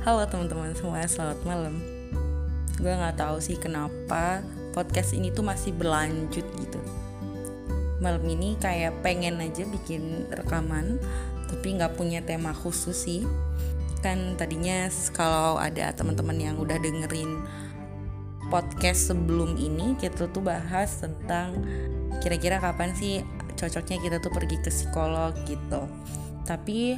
Halo teman-teman semua, selamat malam. Gue nggak tahu sih kenapa podcast ini tuh masih berlanjut gitu. Malam ini kayak pengen aja bikin rekaman, tapi nggak punya tema khusus sih. Kan tadinya kalau ada teman-teman yang udah dengerin podcast sebelum ini, kita tuh bahas tentang kira-kira kapan sih cocoknya kita tuh pergi ke psikolog gitu. Tapi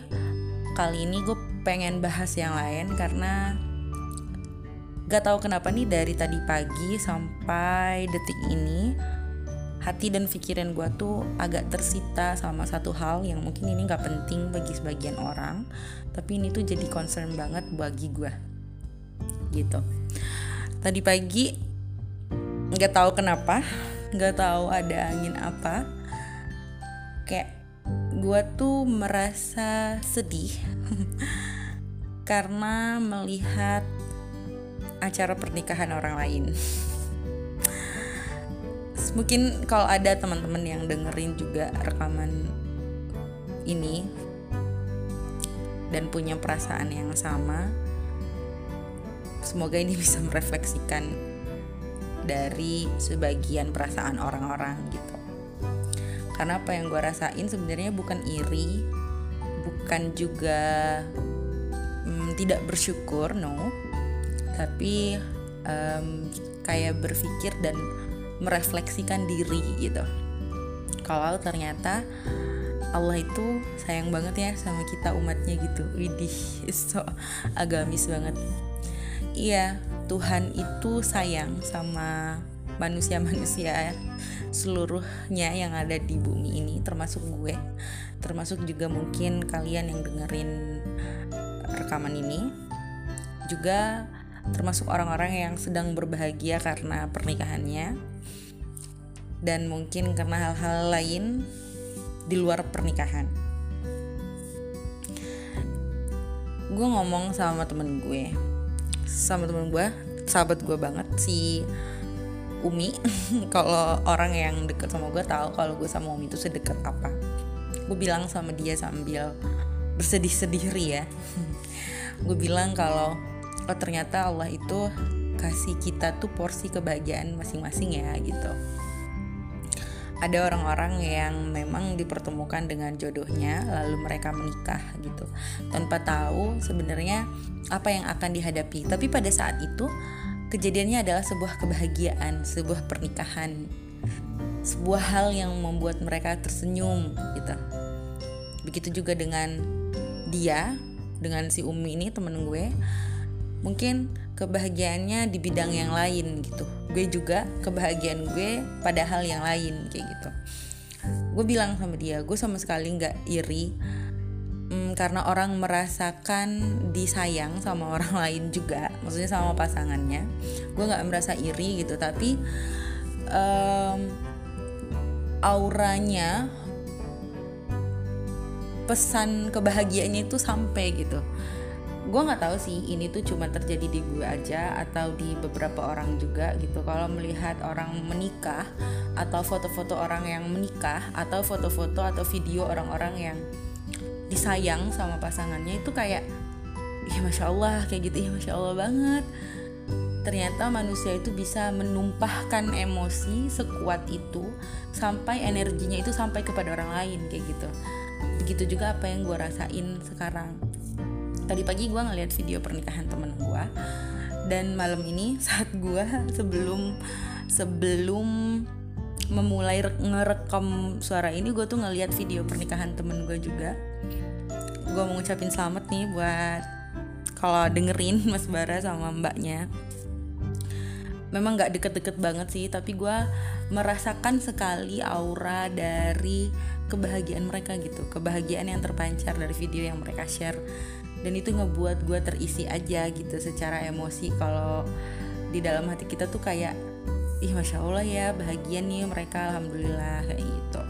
kali ini gue pengen bahas yang lain karena gak tahu kenapa nih dari tadi pagi sampai detik ini hati dan pikiran gue tuh agak tersita sama satu hal yang mungkin ini gak penting bagi sebagian orang tapi ini tuh jadi concern banget bagi gue gitu. Tadi pagi nggak tahu kenapa nggak tahu ada angin apa kayak gue tuh merasa sedih karena melihat acara pernikahan orang lain. Mungkin kalau ada teman-teman yang dengerin juga rekaman ini dan punya perasaan yang sama, semoga ini bisa merefleksikan dari sebagian perasaan orang-orang gitu karena apa yang gue rasain sebenarnya bukan iri bukan juga um, tidak bersyukur no. Tapi um, kayak berpikir dan merefleksikan diri gitu. Kalau ternyata Allah itu sayang banget ya sama kita umatnya gitu. Widih so agamis banget. Iya Tuhan itu sayang sama manusia-manusia seluruhnya yang ada di bumi ini termasuk gue. Termasuk juga mungkin kalian yang dengerin rekaman ini juga termasuk orang-orang yang sedang berbahagia karena pernikahannya dan mungkin karena hal-hal lain di luar pernikahan. Gue ngomong sama temen gue sama temen gue sahabat gue banget si Umi. Kalau orang yang deket sama gue tahu kalau gue sama Umi itu sedekat apa. Gue bilang sama dia sambil bersedih-sedih ya. Gue bilang kalau oh ternyata Allah itu kasih kita tuh porsi kebahagiaan masing-masing ya gitu. Ada orang-orang yang memang dipertemukan dengan jodohnya lalu mereka menikah gitu. Tanpa tahu sebenarnya apa yang akan dihadapi. Tapi pada saat itu kejadiannya adalah sebuah kebahagiaan, sebuah pernikahan, sebuah hal yang membuat mereka tersenyum gitu. Begitu juga dengan dia, dengan si Umi ini temen gue, mungkin kebahagiaannya di bidang yang lain gitu. Gue juga kebahagiaan gue pada hal yang lain kayak gitu. Gue bilang sama dia, gue sama sekali nggak iri hmm, karena orang merasakan disayang sama orang lain juga maksudnya sama pasangannya gue nggak merasa iri gitu tapi um, auranya pesan kebahagiaannya itu sampai gitu. Gue nggak tahu sih ini tuh cuma terjadi di gue aja atau di beberapa orang juga gitu. Kalau melihat orang menikah atau foto-foto orang yang menikah atau foto-foto atau video orang-orang yang disayang sama pasangannya itu kayak ya masya Allah kayak gitu ya masya Allah banget. Ternyata manusia itu bisa menumpahkan emosi sekuat itu sampai energinya itu sampai kepada orang lain kayak gitu begitu juga apa yang gue rasain sekarang. Tadi pagi gue ngeliat video pernikahan temen gue dan malam ini saat gue sebelum sebelum memulai ngerekam suara ini gue tuh ngeliat video pernikahan temen gue juga. Gue mau ngucapin selamat nih buat kalau dengerin Mas Bara sama mbaknya. Memang gak deket-deket banget sih tapi gue merasakan sekali aura dari kebahagiaan mereka gitu kebahagiaan yang terpancar dari video yang mereka share. Dan itu ngebuat gue terisi aja gitu secara emosi kalau di dalam hati kita tuh kayak ih masya allah ya bahagia nih mereka alhamdulillah kayak gitu.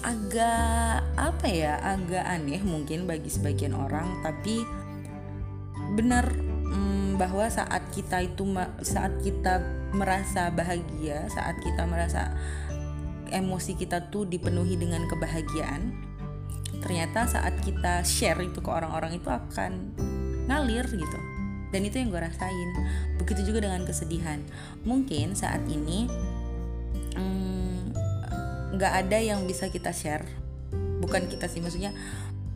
Agak apa ya agak aneh mungkin bagi sebagian orang tapi benar hmm, bahwa saat kita itu saat kita merasa bahagia saat kita merasa emosi kita tuh dipenuhi dengan kebahagiaan ternyata saat kita share itu ke orang-orang itu akan ngalir gitu. Dan itu yang gue rasain. Begitu juga dengan kesedihan. Mungkin saat ini mm, nggak mm, ada yang bisa kita share. Bukan kita sih maksudnya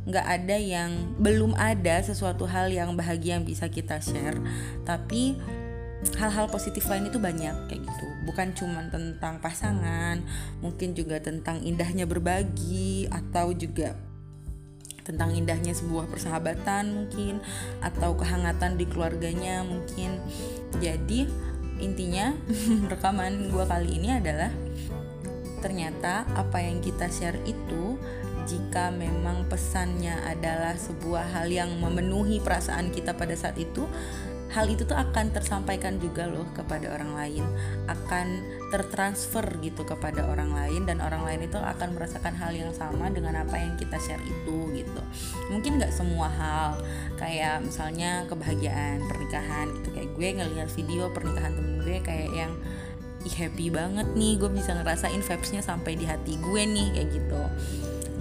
nggak ada yang belum ada sesuatu hal yang bahagia yang bisa kita share. Tapi hal-hal positif lain itu banyak kayak gitu. Bukan cuma tentang pasangan mungkin juga tentang indahnya berbagi atau juga tentang indahnya sebuah persahabatan mungkin atau kehangatan di keluarganya mungkin. Jadi intinya rekaman gue kali ini adalah ternyata apa yang kita share itu jika memang pesannya adalah sebuah hal yang memenuhi perasaan kita pada saat itu hal itu tuh akan tersampaikan juga loh kepada orang lain. Akan tertransfer gitu kepada orang lain dan orang lain itu akan merasakan hal yang sama dengan apa yang kita share itu gitu. Mungkin nggak semua hal kayak misalnya kebahagiaan pernikahan gitu kayak gue ngelihat video pernikahan temen gue kayak yang happy banget nih gue bisa ngerasain vibesnya sampai di hati gue nih kayak gitu.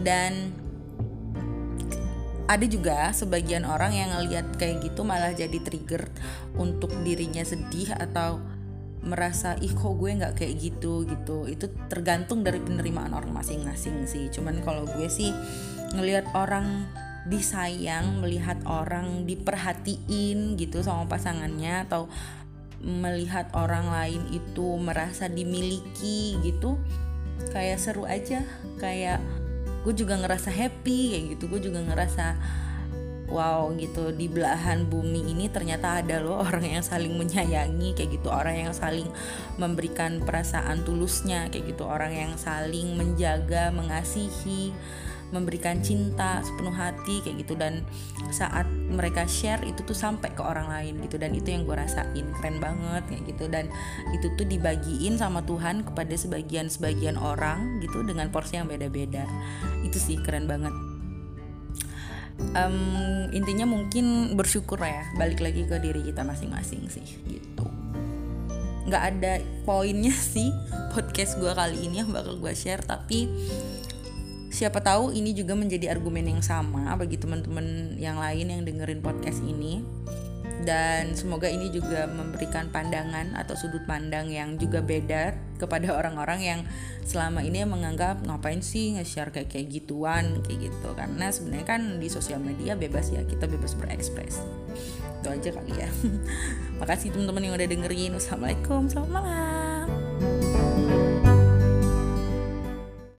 Dan ada juga sebagian orang yang ngelihat kayak gitu malah jadi trigger untuk dirinya sedih atau merasa ih kok gue nggak kayak gitu gitu. Itu tergantung dari penerimaan orang masing-masing sih. Cuman kalau gue sih ngelihat orang disayang melihat orang diperhatiin gitu sama pasangannya atau melihat orang lain itu merasa dimiliki gitu kayak seru aja. Kayak gue juga ngerasa happy kayak gitu. Gue juga ngerasa wow gitu. Di belahan bumi ini ternyata ada loh orang yang saling menyayangi kayak gitu. Orang yang saling memberikan perasaan tulusnya kayak gitu. Orang yang saling menjaga mengasihi memberikan cinta sepenuh hati kayak gitu. Dan saat mereka share itu tuh sampai ke orang lain gitu. Dan itu yang gue rasain. Keren banget kayak gitu. Dan itu tuh dibagiin sama Tuhan kepada sebagian sebagian orang gitu dengan porsi yang beda-beda. Itu sih keren banget. Um, intinya mungkin bersyukur ya balik lagi ke diri kita masing-masing sih gitu. Nggak ada poinnya sih podcast gue kali ini yang bakal gue share tapi siapa tahu ini juga menjadi argumen yang sama bagi teman-teman yang lain yang dengerin podcast ini. Dan semoga ini juga memberikan pandangan atau sudut pandang yang juga beda kepada orang-orang yang selama ini menganggap ngapain sih nge-share kayak kayak gituan? Kayak gitu. Karena sebenarnya kan di sosial media bebas ya kita bebas berekspres. Itu aja kali ya. Makasih teman-teman yang udah dengerin. Wassalamualaikum. Selamat malam